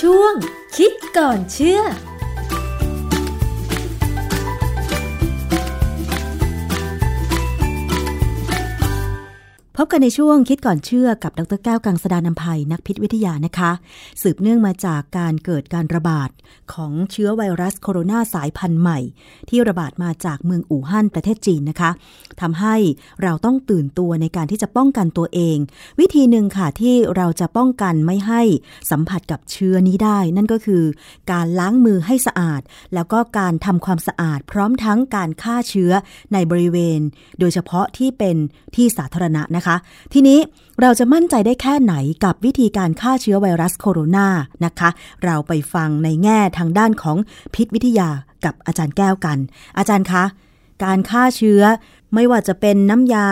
ช่วงคิดก่อนเชื่อ พบกันในช่วงคิดก่อนเชื่อกับดรแก้วกังสดานนภัยนักพิษวิทยานะคะ สืบเนื่องมาจากการเกิดการระบาดของเชื้อไวรัสโคโรนาสายพันธุ์ใหม่ ที่ระบาดมาจากเมืองอู่ฮั่นประเทศจีนนะคะทำให้เราต้องตื่นตัวในการที่จะป้องกันตัวเอง วิธีหนึ่งค่ะที่เราจะป้องกันไม่ให้สัมผัสกับเชื้อนี้ได้ นั่นก็คือ การล้างมือให้สะอาด แล้วก็การทำความสะอาด พร้อมทั้งการฆ่าเชื้อในบริเวณ โดยเฉพาะที่เป็นที่สาธารณะนะคะทีนี้เราจะมั่นใจได้แค่ไหนกับวิธีการฆ่าเชื้อไวรัสโคโรนานะคะ เราไปฟังในแง่ทางด้านของพิษวิทยากับอาจารย์แก้วกัน อาจารย์คะ การฆ่าเชื้อไม่ว่าจะเป็นน้ำยา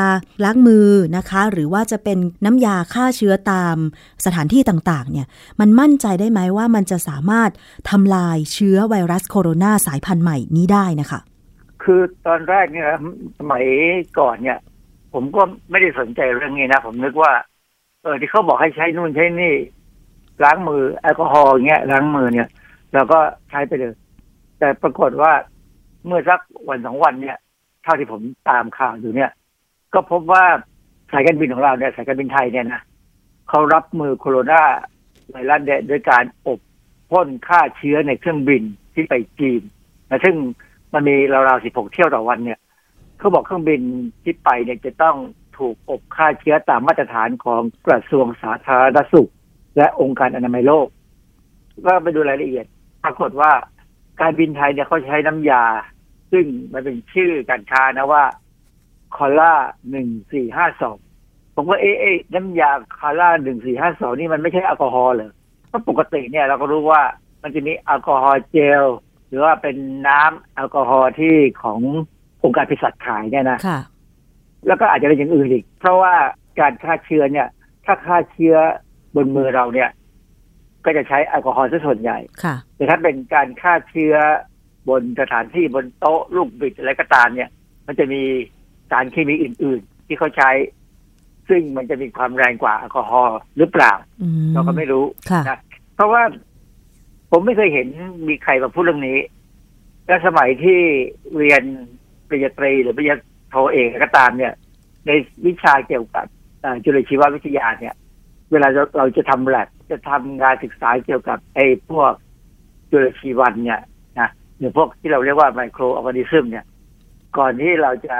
ล้างมือนะคะ หรือว่าจะเป็นน้ำยาฆ่าเชื้อตามสถานที่ต่างๆ เนี่ย มันมั่นใจได้ไหมว่ามันจะสามารถทำลายเชื้อไวรัสโคโรนาสายพันธุ์ใหม่นี้ได้นะคะ คือตอนแรกเนี่ยสมัยก่อนเนี่ย ผมก็ไม่ได้สนใจเรื่องนี้นะ ผมนึกว่า เออที่เขาบอกให้ใช้นู่นใช้นี่ ล้างมือแอลกอฮอล์เงี้ยล้างมือเนี่ยเราก็ใช้ไปเลย แต่ปรากฏว่าเมื่อสักวันสองวันเนี่ย เท่าที่ผมตามข่าวอยู่เนี่ย ก็พบว่าสายการบินของเราเนี่ยสายการบินไทยเนี่ยนะเขารับมือโคโรนาไวรัสเนี่ยโดยการอบพ่นฆ่าเชื้อในเครื่องบินที่ไปจีนนะซึ่งมันมีราวๆสิบหกเที่ยวต่อวันเนี่ย เขาบอกเครื่องบินที่ไปเนี่ยจะต้องถูกอบฆ่าเชื้อตามมาตรฐานของกระทรวงสาธารณสุข และองค์การอนามัยโลก ก็ไปดูรายละเอียด ปรากฏว่าการบินไทยเนี่ยเขาใช้น้ำยา ซึ่งมันเป็นชื่อการค้านะว่าคอล่าหนึ่งสี่ห้าสองผมว่าเอ๊ะน้ำยาคอล่าหนึ่งสี่ห้าสองนี่มันไม่ใช่แอลกอฮอล์เลยเพราะปกติเนี่ยเราก็รู้ว่ามันจะมีแอลกอฮอล์เจล หรือว่าเป็นน้ำแอลกอฮอล์ที่ของ องค์การเภสัชขายเนี่ยนะแล้วก็อาจจะเป็นอย่างอื่นอีก เพราะว่าการฆ่าเชื้อเนี่ย ถ้าฆ่าเชื้อบนมือเราเนี่ย ก็จะใช้แอลกอฮอล์ซะส่วนใหญ่แต่ถ้าเป็นการฆ่าเชื้อบนสถานที่บนโต๊ะลูกบิดอะไรก็ตามเนี่ย มันจะมีสารเคมีอื่น ๆ ที่เขาใช้ ซึ่งมันจะมีความแรงกว่าแอลกอฮอล์หรือเปล่าเราก็ไม่รู้นะเพราะว่าผมไม่เคยเห็นมีใครมาพูดเรื่องนี้ และสมัยที่เรียน ปริญญาตรีหรือปริญญาโทเอกก็ตามเนี่ย ในวิชาเกี่ยวกับจุลชีววิทยาเนี่ย เวลาเราเราจะทำแลบจะทำงานศึกษาเกี่ยวกับไอ้พวกจุลชีวันเนี่ยนะหรือพวกที่เราเรียกว่าไมโครออร์แกนิซึมเนี่ย ก่อนที่เราจะ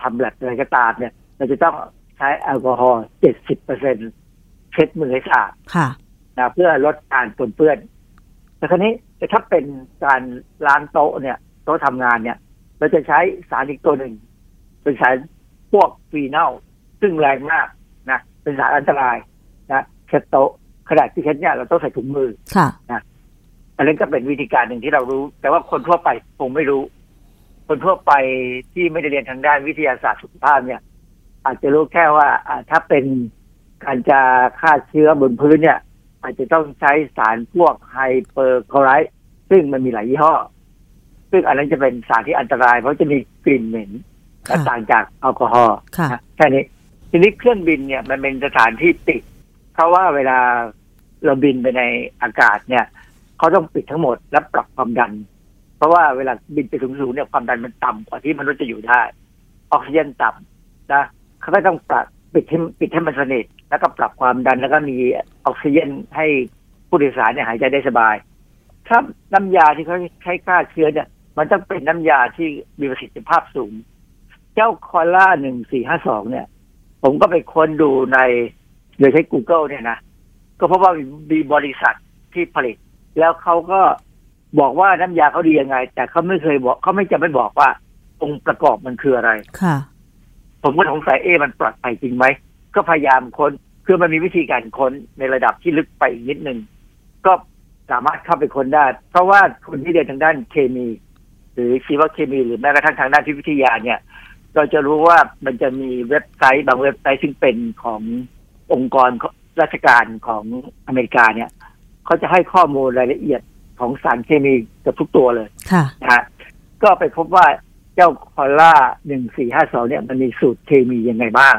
ทำแลบอะไรก็ตามเนี่ย เราจะต้องใช้แอลกอฮอล์เจ็ดสิบเปอร์เซ็นเช็ดมือให้สะอาดนะเพื่อลดการปนเปื้อน แต่ครั้นี้แต่ถ้าเป็นการล้างโต๊ะเนี่ย โต๊ะทำงานเนี่ย เราจะใช้สารอีกตัวหนึ่งเป็นสารพวกฟีนอลซึ่งแรงมากนะเป็นสารอันตรายนะเช็ดโต๊ะขนาดที่เช็ดเนี่ยเราต้องใส่ถุงมือค่ะนะอันนี้ก็เป็นวิธีการหนึ่งที่เรารู้ แต่ว่าคนทั่วไปคงไม่รู้ คนทั่วไปที่ไม่ได้เรียนทางด้านวิทยาศาสตร์สุขภาพเนี่ย อาจจะรู้แค่ว่าถ้าเป็นการจะฆ่าเชื้อบนพื้นเนี่ย อาจจะต้องใช้สารพวกไฮเปอร์คลอไรด์ซึ่งมันมีหลายยี่ห้อ ซึ่งอันนั้นจะเป็นสารที่อันตราย เพราะจะมีกลิ่นเหม็นต่างจากแอลกอฮอล์แค่นี้ทีนี้เครื่องบินเนี่ยมันเป็นสถานที่ปิด เพราะว่าเวลาเราบินไปในอากาศเนี่ยเขาต้องปิดทั้งหมดและปรับความดัน เพราะว่าเวลาบินไปสูงๆเนี่ยความดันมันต่ำกว่าที่มนุษย์จะอยู่ได้ ออกซิเจนต่ำนะเขาก็ต้องปรับปิดให้ปิดให้มันสนิทแล้วก็ปรับความดันแล้วก็มีออกซิเจนให้ผู้โดยสารเนี่ยหายใจได้สบายถ้าน้ำยาที่เขาใช้ฆ่าเชื้อเนี่ย มันต้องเป็นน้ำยาที่มีประสิทธิภาพสูง เจ้าคอล่าหนึ่งสี่ห้าสองเนี่ย ผมก็ไปค้นดูในโดยใช้ Google เนี่ยนะ ก็พบว่ามีบริษัทที่ผลิต แล้วเขาก็บอกว่าน้ำยาเขาดียังไง แต่เขาไม่เคยบอกเขาไม่จะไม่บอกว่า องค์ประกอบมันคืออะไรค่ะ ผมก็สงสัยเอ๊มันปลอดภัยจริงไหม ก็พยายามคน้นคือมันมีวิธีการค้นในระดับที่ลึกไปอีกนิดนึงก็สามารถเข้าไปค้นได้ เพราะว่าคนที่เรียนทางด้านเคมี หรือชีวเคมีหรือแม้กระทั่งทางด้านพิวิทยาเนี่ย เราจะรู้ว่ามันจะมีเว็บไซต์บางเว็บไซต์ซึ่งเป็นขององค์กรราชการของอเมริกาเนี่ยเขาจะให้ข้อมูลรายละเอียดของสารเคมีกับทุกตัวเลยค่ะนะฮะก็ไปพบว่าเจ้าคอล่าหนึ่งสี่ห้าสองเนี่ยมันมีสูตรเคมียังไงบ้าง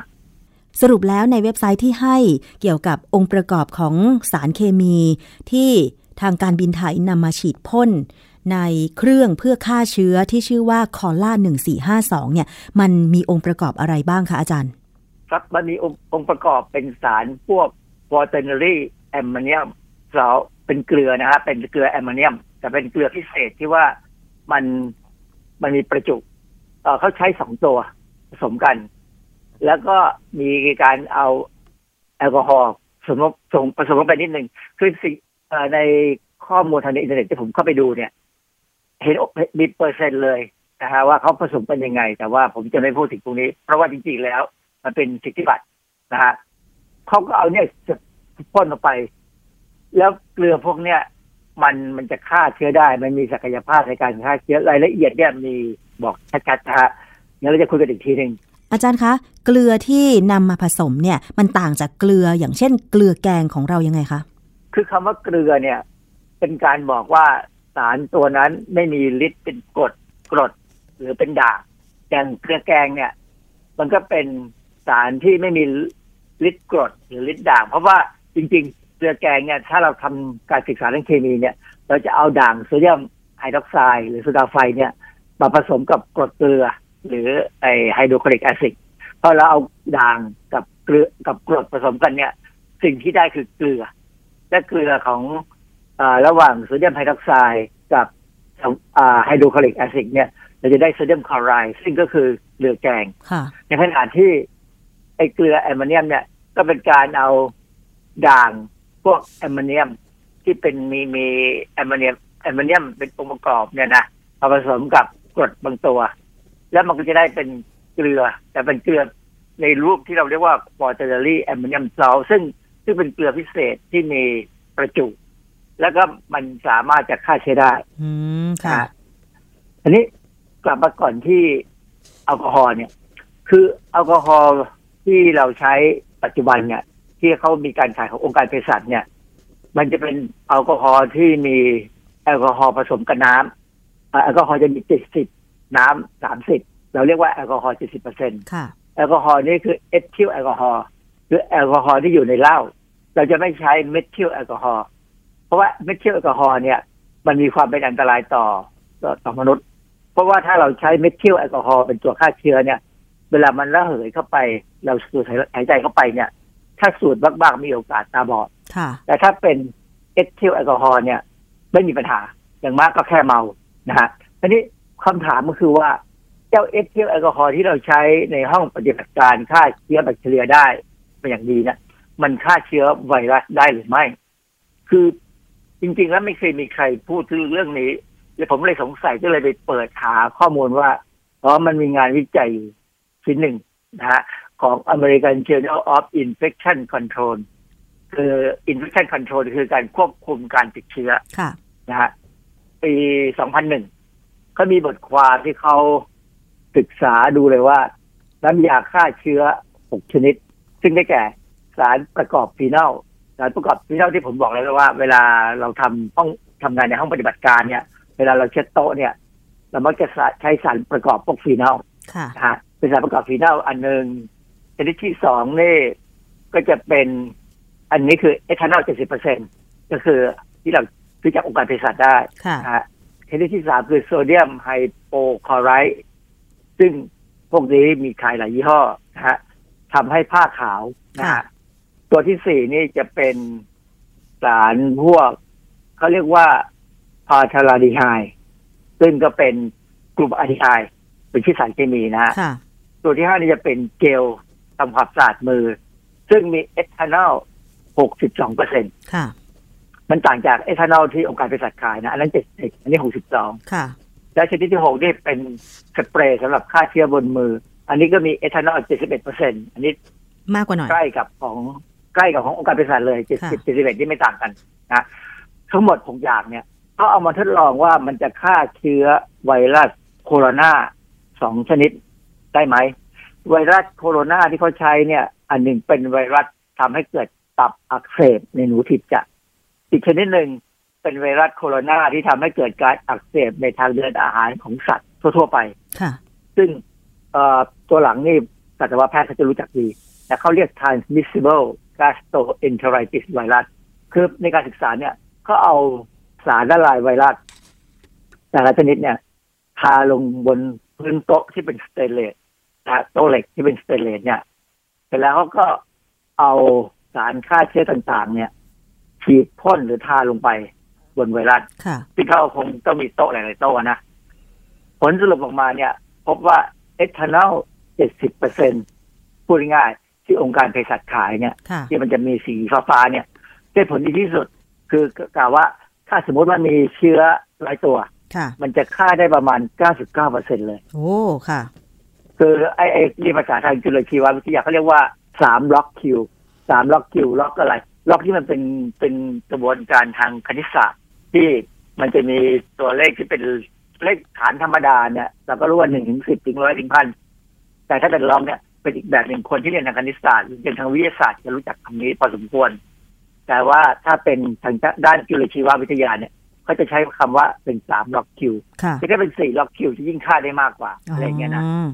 สรุปแล้วในเว็บไซต์ที่ให้เกี่ยวกับองค์ประกอบของสารเคมีที่ทางการบินไทยนำมาฉีดพ่น ในเครื่องเพื่อฆ่าเชื้อที่ชื่อว่าคอล่า1452 เนี่ย มันมีองค์ประกอบอะไรบ้างคะอาจารย์ ครับมันมีองค์งประกอบเป็นสารพวกquaternary ammonium เราเป็นเกลือนะฮะเป็นเกลือแอมโมเนียม แต่เป็นเกลือพิเศษที่ว่ามันมันมีประจุ เขาใช้สองตัวผสมกัน แล้วก็มีการเอาแอลกอฮอล์สมมติส่งผสมลงไปนิดหนึ่งคือสิ่งเอ่อในข้อมูลทางในอินเทอร์เน็ตที่ผมเข้าไปดูเนี่ย เห็นมีเปอร์เซ็นต์เลยนะฮะว่าเขาผสมกันยังไง แต่ว่าผมจะไม่พูดถึงตรงนี้ เพราะว่าจริงๆแล้ว มันเป็นสิทธิบัตรนะฮะเขาก็เอาเนี่ยจะพ่นออกไป แล้วเกลือพวกเนี้ยมันมันจะฆ่าเชื้อได้ มันมีศักยภาพในการฆ่าเชื้อรายละเอียดเนี่ยมีบอกชัดๆนะฮะเดี๋ยวเราจะคุยกันอีกทีหนึ่งอาจารย์คะเกลือที่นำมาผสมเนี่ย มันต่างจากเกลืออย่างเช่น เกลือแกงของเรายังไงคะคือคำว่าเกลือเนี่ย เป็นการบอกว่า สารตัวนั้นไม่มีฤทธิ์เป็นกรดกรดหรือเป็นด่างอย่างเกลือแกงเนี่ย มันก็เป็นสารที่ไม่มีฤทธิ์กรดหรือฤทธิ์ด่าง เพราะว่าจริง ๆ เกลือแกงเนี่ยถ้าเราทำการศึกษาเรื่องเคมีเนี่ย เราจะเอาด่างโซเดียมไฮดรอกไซด์หรือโซดาไฟเนี่ยมาผสมกับกรดเกลือ หรือไอ hydrochloric acid พอเราเอาด่างกับเกลือกับกรดผสมกันเนี่ย สิ่งที่ได้คือเกลือและเกลือของ ระหว่างโซเดียมไฮดรอกไซด์กับ hydrochloric acid เนี่ย เราจะได้โซเดียมคลอไรด์ซึ่งก็คือเกลือแกงค่ะในขณะที่ไอเกลือแอมโมเนียมเนี่ยก็เป็นการเอาด่างพวกแอมโมเนียมที่เป็นมีมีแอมโมเนียมแอมโมเนียมเป็นองค์ประกอบเนี่ยนะมาผสมกับกรดบางตัว แล้วมันก็จะได้เป็นเกลือ แต่เป็นเกลือในรูปที่เราเรียกว่า quaternary ammonium salt ซึ่งซึ่งเป็นเกลือพิเศษที่มีประจุ แล้วก็มันสามารถจะฆ่าเชื้อได้ อืมค่ะนะอันนี้กลับมาก่อนที่แอลกอฮอล์เนี่ย คือแอลกอฮอล์ที่เราใช้ปัจจุบันเนี่ย ที่เขามีการขายขององค์การเภสัชเนี่ย มันจะเป็นแอลกอฮอล์ที่มีแอลกอฮอล์ผสมกับน้ำอ่าแอลกอฮอล์จะมีเจ็ดสิบน้ำสามสิบเราเรียกว่าแอลกอฮอล์เจ็ดสิบเปอร์เซ็นค่ะแอลกอฮอล์นี่คือเอทิลแอลกอฮอล์หรือแอลกอฮอล์ที่อยู่ในเหล้าเราจะไม่ใช้เมทิลแอลกอฮอล์ เพราะว่าเมทิลแอลกอฮอล์เนี่ย มันมีความเป็นอันตรายต่อต่อต่อมนุษย์ เพราะว่าถ้าเราใช้เมทิลแอลกอฮอล์เป็นตัวฆ่าเชื้อเนี่ย เวลามันระเหยเข้าไป เราสูดหายใจเข้าไปเนี่ย ถ้าสูดมากๆมีโอกาสตาบอดค่ะแต่ถ้าเป็นเอทิลแอลกอฮอล์เนี่ยไม่มีปัญหาอย่างมากก็แค่เมานะฮะทีนี้คำถามก็คือว่าเจ้าเอทิลแอลกอฮอล์ที่เราใช้ในห้องปฏิบัติการฆ่าเชื้อแบคทีเรียได้เป็นอย่างดีเนะมันฆ่าเชื้อไวรัสได้หรือไม่ คือ จริง ๆ แล้วไม่เคยมีใครพูดถึงเรื่องนี้เลยผมเลยสงสัยก็เลยไปเปิดหาข้อมูลว่าอ๋อมันมีงานวิจัยอยู่ชิ้นหนึ่งนะฮะของ American Journal of Infection Control คือ infection control คือการควบคุมการติดเชื้อค่ะนะฮะปี 2001เขามีบทความที่เขาศึกษาดูเลยว่า น้ำยาฆ่าเชื้อ 6 ชนิด ซึ่งได้แก่สารประกอบฟีนอล สารประกอบฟีนอลที่ผมบอกแล้วว่า เวลาเราทำห้องทำงานในห้องปฏิบัติการเนี่ย เวลาเราเช็ดโต๊ะเนี่ย เรามักจะใช้สารประกอบพวกฟีนอลค่ะนะฮะเป็นสารประกอบฟีนอลอันหนึ่งชนิดที่สองนี่ก็จะเป็นอันนี้คือเอทานอล70%ก็คือที่เราซื้อจากองค์การเภสัชได้ค่ะนะฮะชนิดที่สามคือโซเดียมไฮโปคลอไรด์ซึ่งพวกนี้มีขายหลายยี่ห้อนะฮะทำให้ผ้าขาวนะค่ะฮะ ตัวที่สี่นี่จะเป็นสารพวกเขาเรียกว่าพาทาราดีไฮซึ่งก็เป็นกลุ่มอะดีไฮเป็นชื่อสารเคมีนะฮะค่ะตัวที่ห้านี่จะเป็นเจลทำความสะอาดมือ ซึ่งมีเอทานอล62เปอร์เซ็นค่ะมันต่างจากเอทานอลที่องค์การเภสัชขายนะ อันนั้น70อันนี้62ค่ะและชนิดที่6นี่เป็นสเปรย์สำหรับฆ่าเชื้อบนมือ อันนี้ก็มีเอทานอล71เปอร์เซ็นอันนี้มากกว่าหน่อยใกล้กับของใก ล้กับขององค์การเภสัชเลยค่ะ70 71ที่ไม่ต่างกันนะทั้งหมด6อย่างเนี่ยก็เอามาทดลองว่ามันจะฆ่าเชื้อไวรัสโคโรนาสองชนิดได้ไหม ไวรัสโคโรนาที่เขาใช้เนี่ย อันหนึ่งเป็นไวรัสทำให้เกิดตับอักเสบในหนูถิบจะอีกชนิดหนึ่งเป็นไวรัสโคโรนาที่ทำให้เกิดการอักเสบในทางเดินอาหารของสัตว์ทั่วๆไปค่ะซึ่งเอ่อตัวหลังนี่สัตวแพทย์เขาจะรู้จักดีแต่เขาเรียก transmissible gastroenteritis virus คือในการศึกษาเนี่ยเขาก็เอาสารละลายไวรัสแต่ละชนิดเนี่ยทาลงบนพื้นโต๊ะที่เป็นสเตนเลสโต๊ะเหล็กที่เป็นสเตนเลสเนี่ยเสร็จแล้วเขาก็เอาสารฆ่าเชื้อต่างๆ เนี่ยฉีดพ่นหรือทาลงไปบนไวรัสค่ะที่เขาคงต้องมีโต๊ะหลายๆโต๊ะนะ ผลสรุปออกมาเนี่ย พบว่าเอทานอลเจ็ดสิบเปอร์เซ็นต์พูดง่ายๆ ที่องค์การเภสัชขายเนี่ยค่ะที่มันจะมีสีฟ้าๆเนี่ยได้ผลดีที่สุด คือกล่าวว่าถ้าสมมติว่ามีเชื้อหลายตัวค่ะมันจะฆ่าได้ประมาณ 99เปอร์เซ็นต์เลย โอ้ ค่ะ คือไอ้ไอ้นี่ภาษาทางจุลชีววิทยาเขาเรียกว่าสาม log kill สาม log kill log อะไร log ที่มันเป็นเป็นกระบวนการทางคณิตศาสตร์ ที่มันจะมีตัวเลขที่เป็นเลขฐานธรรมดาเนี่ย เราก็รู้ว่าหนึ่งถึงสิบถึงร้อยถึงพันแต่ถ้าเป็น log เนี่ย เป็นอีกแบบหนึ่งคนที่เรียนทางคณิตศาสตร์หรือเรียนทางวิทยาศาสตร์จะรู้จักคำนี้พอสมควร แต่ว่าถ้าเป็นทางด้านจุลชีววิทยาเนี่ยเขาจะใช้คำว่าเป็นสาม log kill ค่ะคือถ้าเป็นสี่ log kill จะยิ่งฆ่าได้มากกว่าอะไรอย่างเงี้ยนะอ๋อ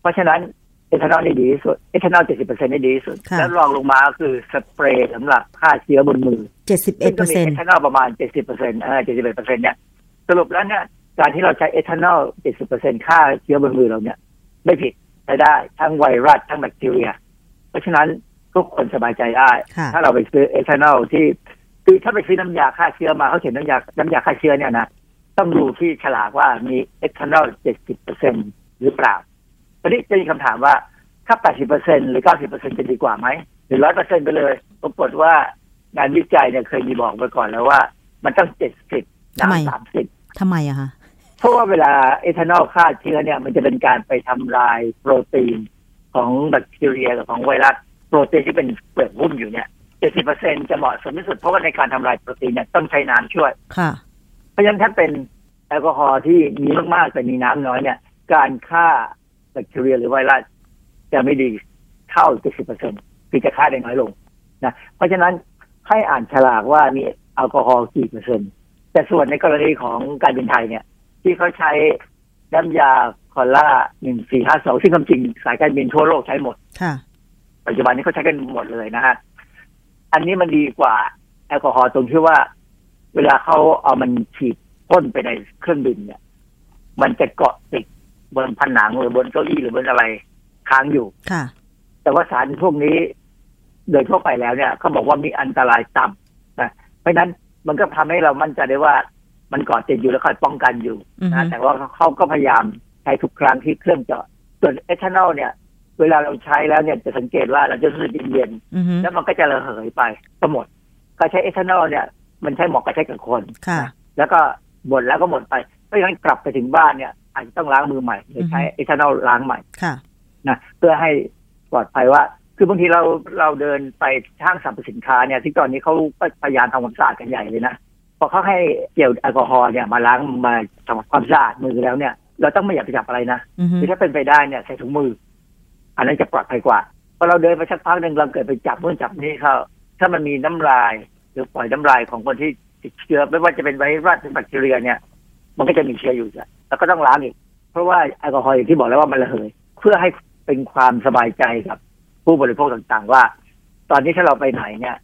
เพราะฉะนั้นเอทานอลนี่ดีที่สุดเอทานอลเจ็ดสิบเปอร์เซ็นต์นี่ดีที่สุดค่ะแล้วรองลงมาก็คือสเปรย์สำหรับฆ่าเชื้อบนมือเจ็ดสิบเอ็ดเปอร์เซ็นเอต์ทานอลประมาณเจ็ดสิบเปอร์เซ็นต์เออเจ็ดสิบเอ็ดเปอร์เซ็นต์เนี่ยสรุปแล้วเนี่ยการที่เราใช้เอทานอลเจ็ดสิบเปอร์เซ็นต์ฆ่าเชื้อบนมือเราเนี่ยไม่ผิดใช้ได้ทั้งไวรัสทั้งแบคทีเรีย เพราะฉะนั้นทุกคนสบายใจได้ค่ะถ้าเราไปซื้อเอทานอลที่คือถ้าไปซื้อน้ำยาฆ่าเชื้อมาเขาเขียนน้ำยาน้ำยาฆ่าเชื้อเนี่ยนะต้องดูที่ฉลากว่ามีเอทานอลเจ็ดสิบเปอร์เซ็นหรือเปล่าตอนนี้จะมีคำถามว่าถ้าแปดสิบเปอร์เซ็นหรือเก้าสิบเปอร์เซ็นจะดีกว่าไหมหรือร้อยเปอร์เซ็นไปเลยปรากฏว่างานวิจัยเนี่ยเคยมีบอกไปก่อนแล้วว่า มันต้องเจ็ดสิบทำไมน้ำสามสิบทำไมอะคะ เพราะว่าเวลาเอทานอลฆ่าเชื้อเนี่ยมันจะเป็นการไปทำลายโปรตีนของแบคทีเรียกับของไวรัสโปรตีนที่เป็นเปลือกหุ้มอยู่เนี่ยเจ็ดสิบเปอร์เซ็นจะเหมาะสมที่สุดเพราะว่าในการทำลายโปรตีนเนี่ยต้องใช้น้ำช่วย ค่ะเพราะฉะนั้นถ้าเป็นแอลกอฮอล์ที่มีมากๆแต่มีน้ำน้อยเนี่ย การฆ่าแบคทีเรียหรือไวรัสจะไม่ดีเท่า70%คือจะฆ่าได้น้อยลงนะเพราะฉะนั้นให้อ่านฉลากว่ามีแอลกอฮอล์กี่เปอร์เซ็นต์แต่ส่วนในกรณีของการบินไทยเนี่ย ที่เขาใช้น้ำยาคอล่าหนึ่งสี่ห้าสองซึ่งความจริงสายการบินทั่วโลกใช้หมดค่ะปัจจุบันนี้เขาใช้กันหมดเลยนะฮะอันนี้มันดีกว่า แอลกอฮอล์ตรงที่ว่า เวลาเขาเอามันฉีดพ่นไปในเครื่องบินเนี่ย มันจะเกาะติดบนผนังหรือบนเก้าอี้หรือบนอะไรค้างอยู่ค่ะ แต่ว่าสารพวกนี้ โดยทั่วไปแล้วเนี่ยเขาบอกว่ามีอันตรายต่ำนะเพราะฉะนั้นมันก็ทำให้เรามั่นใจได้ว่า มันเกาะติดอยู่แล้วคอยป้องกันอยู่อือฮึนะแต่ว่าเขาก็พยายามใช้ทุกครั้งที่เครื่องเจาะ ส่วนเอทานอลเนี่ย เวลาเราใช้แล้วเนี่ยจะสังเกตว่าเราจะรู้สึกเย็นอือฮึๆแล้วมันก็จะระเหยไปก็หมดการใช้เอทานอลเนี่ย มันใช้เหมาะกับใช้กับคนค่ะแล้วก็หมดแล้วก็หมดไปเพราะฉะนั้นกลับไปถึงบ้านเนี่ย อาจจะต้องล้างมือใหม่หรือใช้เอทานอลล้างใหม่ค่ะนะเพื่อให้ปลอดภัยว่าคือบางทีเราเราเดินไปห้างสรรพสินค้าเนี่ยที่ตอนนี้เขาก็พยายามทำความสะอาดกันใหญ่เลยนะ พอเขาให้เจลแอลกอฮอล์เนี่ยมาล้างมาทำความสะอาดมือแล้วเนี่ย เราต้องไม่อยากไปจับอะไรนะอือฮึคือถ้าเป็นไปได้เนี่ยใส่ถุงมือ อันนั้นจะปลอดภัยกว่าพอเราเดินไปสักพักหนึ่งเราเกิดไปจับนู่นจับนี่เขาถ้ามันมีน้ำลายหรือปล่อยน้ำลายของคนที่ติดเชื้อไม่ว่าจะเป็นไวรัสหรือแบคทีเรียเนี่ย มันก็จะมีเชื้ออยู่จ้ะแล้วก็ต้องล้างอีกเพราะว่าแอลกอฮอล์อย่างที่บอกแล้วว่ามันระเหยเพื่อให้เป็นความสบายใจกับผู้บริโภคต่างๆ ว่า ตอนนี้ถ้าเราไปไหนเนี่ย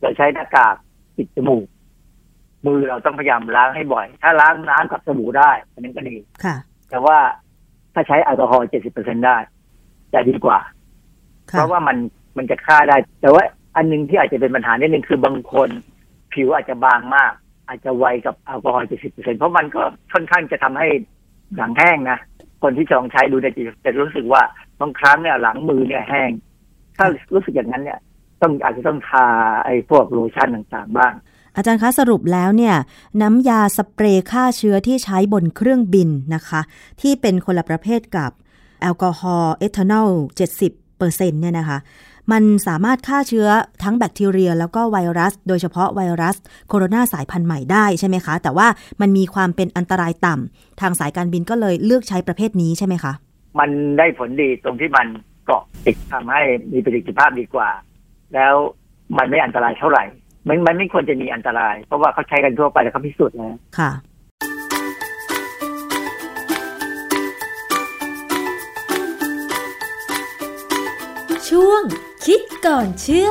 เราใช้หน้ากากปิดจมูก มือเราต้องพยายามล้างให้บ่อย ถ้าล้างน้ำกับสบู่ได้อันนั้นก็ดีค่ะ แต่ว่าถ้าใช้แอลกอฮอล์70%ได้จะดีกว่าค่ะเพราะว่ามันมันจะฆ่าได้ แต่ว่าอันหนึงที่อาจจะเป็นปัญหานิดนึงคือบางคน ผิวอาจจะบางมาก อาจจะไวกับแอลกอฮอล์70%เพราะมันก็ค่อนข้างจะทำให้หลังแห้งนะคนที่ลองใช้ดูเนี่ยจะจะรู้สึกว่าบางครั้งเนี่ยหลังมือเนี่ยแห้ง ถ้ารู้สึกอย่างนั้นเนี่ย ต้องอาจจะต้องทาไอ้พวกโลชั่นต่างๆบ้าง อาจารย์คะสรุปแล้วเนี่ยน้ำยาสเปรย์ฆ่าเชื้อที่ใช้บนเครื่องบินนะคะ ที่เป็นคนละประเภทกับแอลกอฮอล์เอทานอล70เปอร์เซ็นต์เนี่ยนะคะมันสามารถฆ่าเชื้อทั้งแบคทีเรีย แล้วก็ไวรัส โดยเฉพาะไวรัสโคโรนาสายพันธุ์ใหม่ได้ใช่ไหมคะ แต่ว่ามันมีความเป็นอันตรายต่ำทางสายการบินก็เลยเลือกใช้ประเภทนี้ใช่ไหมคะ มันได้ผลดีตรงที่มันเกาะติดทำให้มีประสิทธิภาพดีกว่า แล้วมันไม่อันตรายเท่าไหร่ มันมันไม่ควรจะมีอันตราย เพราะว่าเขาใช้กันทั่วไปแล้วเขาพิสูจน์แล้วค่ะ ช่วงคิดก่อนเชื่อ